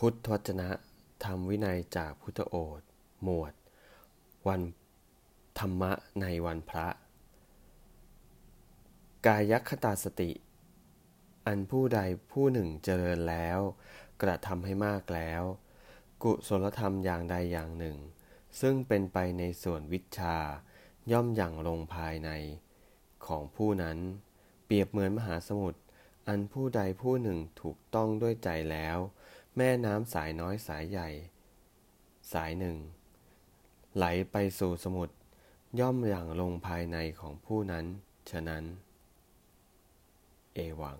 พุทธวจนะธรรมวินัยจากพุทธโอษฐ์หมวด วันธรรมะในวันพระ กายคตาสติ อันผู้ใดผู้หนึ่งเจริญแล้ว กระทำให้มากแล้ว กุศลธรรมอย่างใดอย่างหนึ่ง ซึ่งเป็นไปในส่วนวิชา ย่อมอย่างลงภายใน ของผู้นั้น เปรียบเหมือนมหาสมุทรอันผู้ใดผู้หนึ่งถูกต้องด้วยใจแล้ว แม่น้ำสายน้อยสายใหญ่ สายหนึ่ง ไหลไปสู่สมุทรย่อมอย่างลงภายในของผู้นั้น ฉะนั้น เอวัง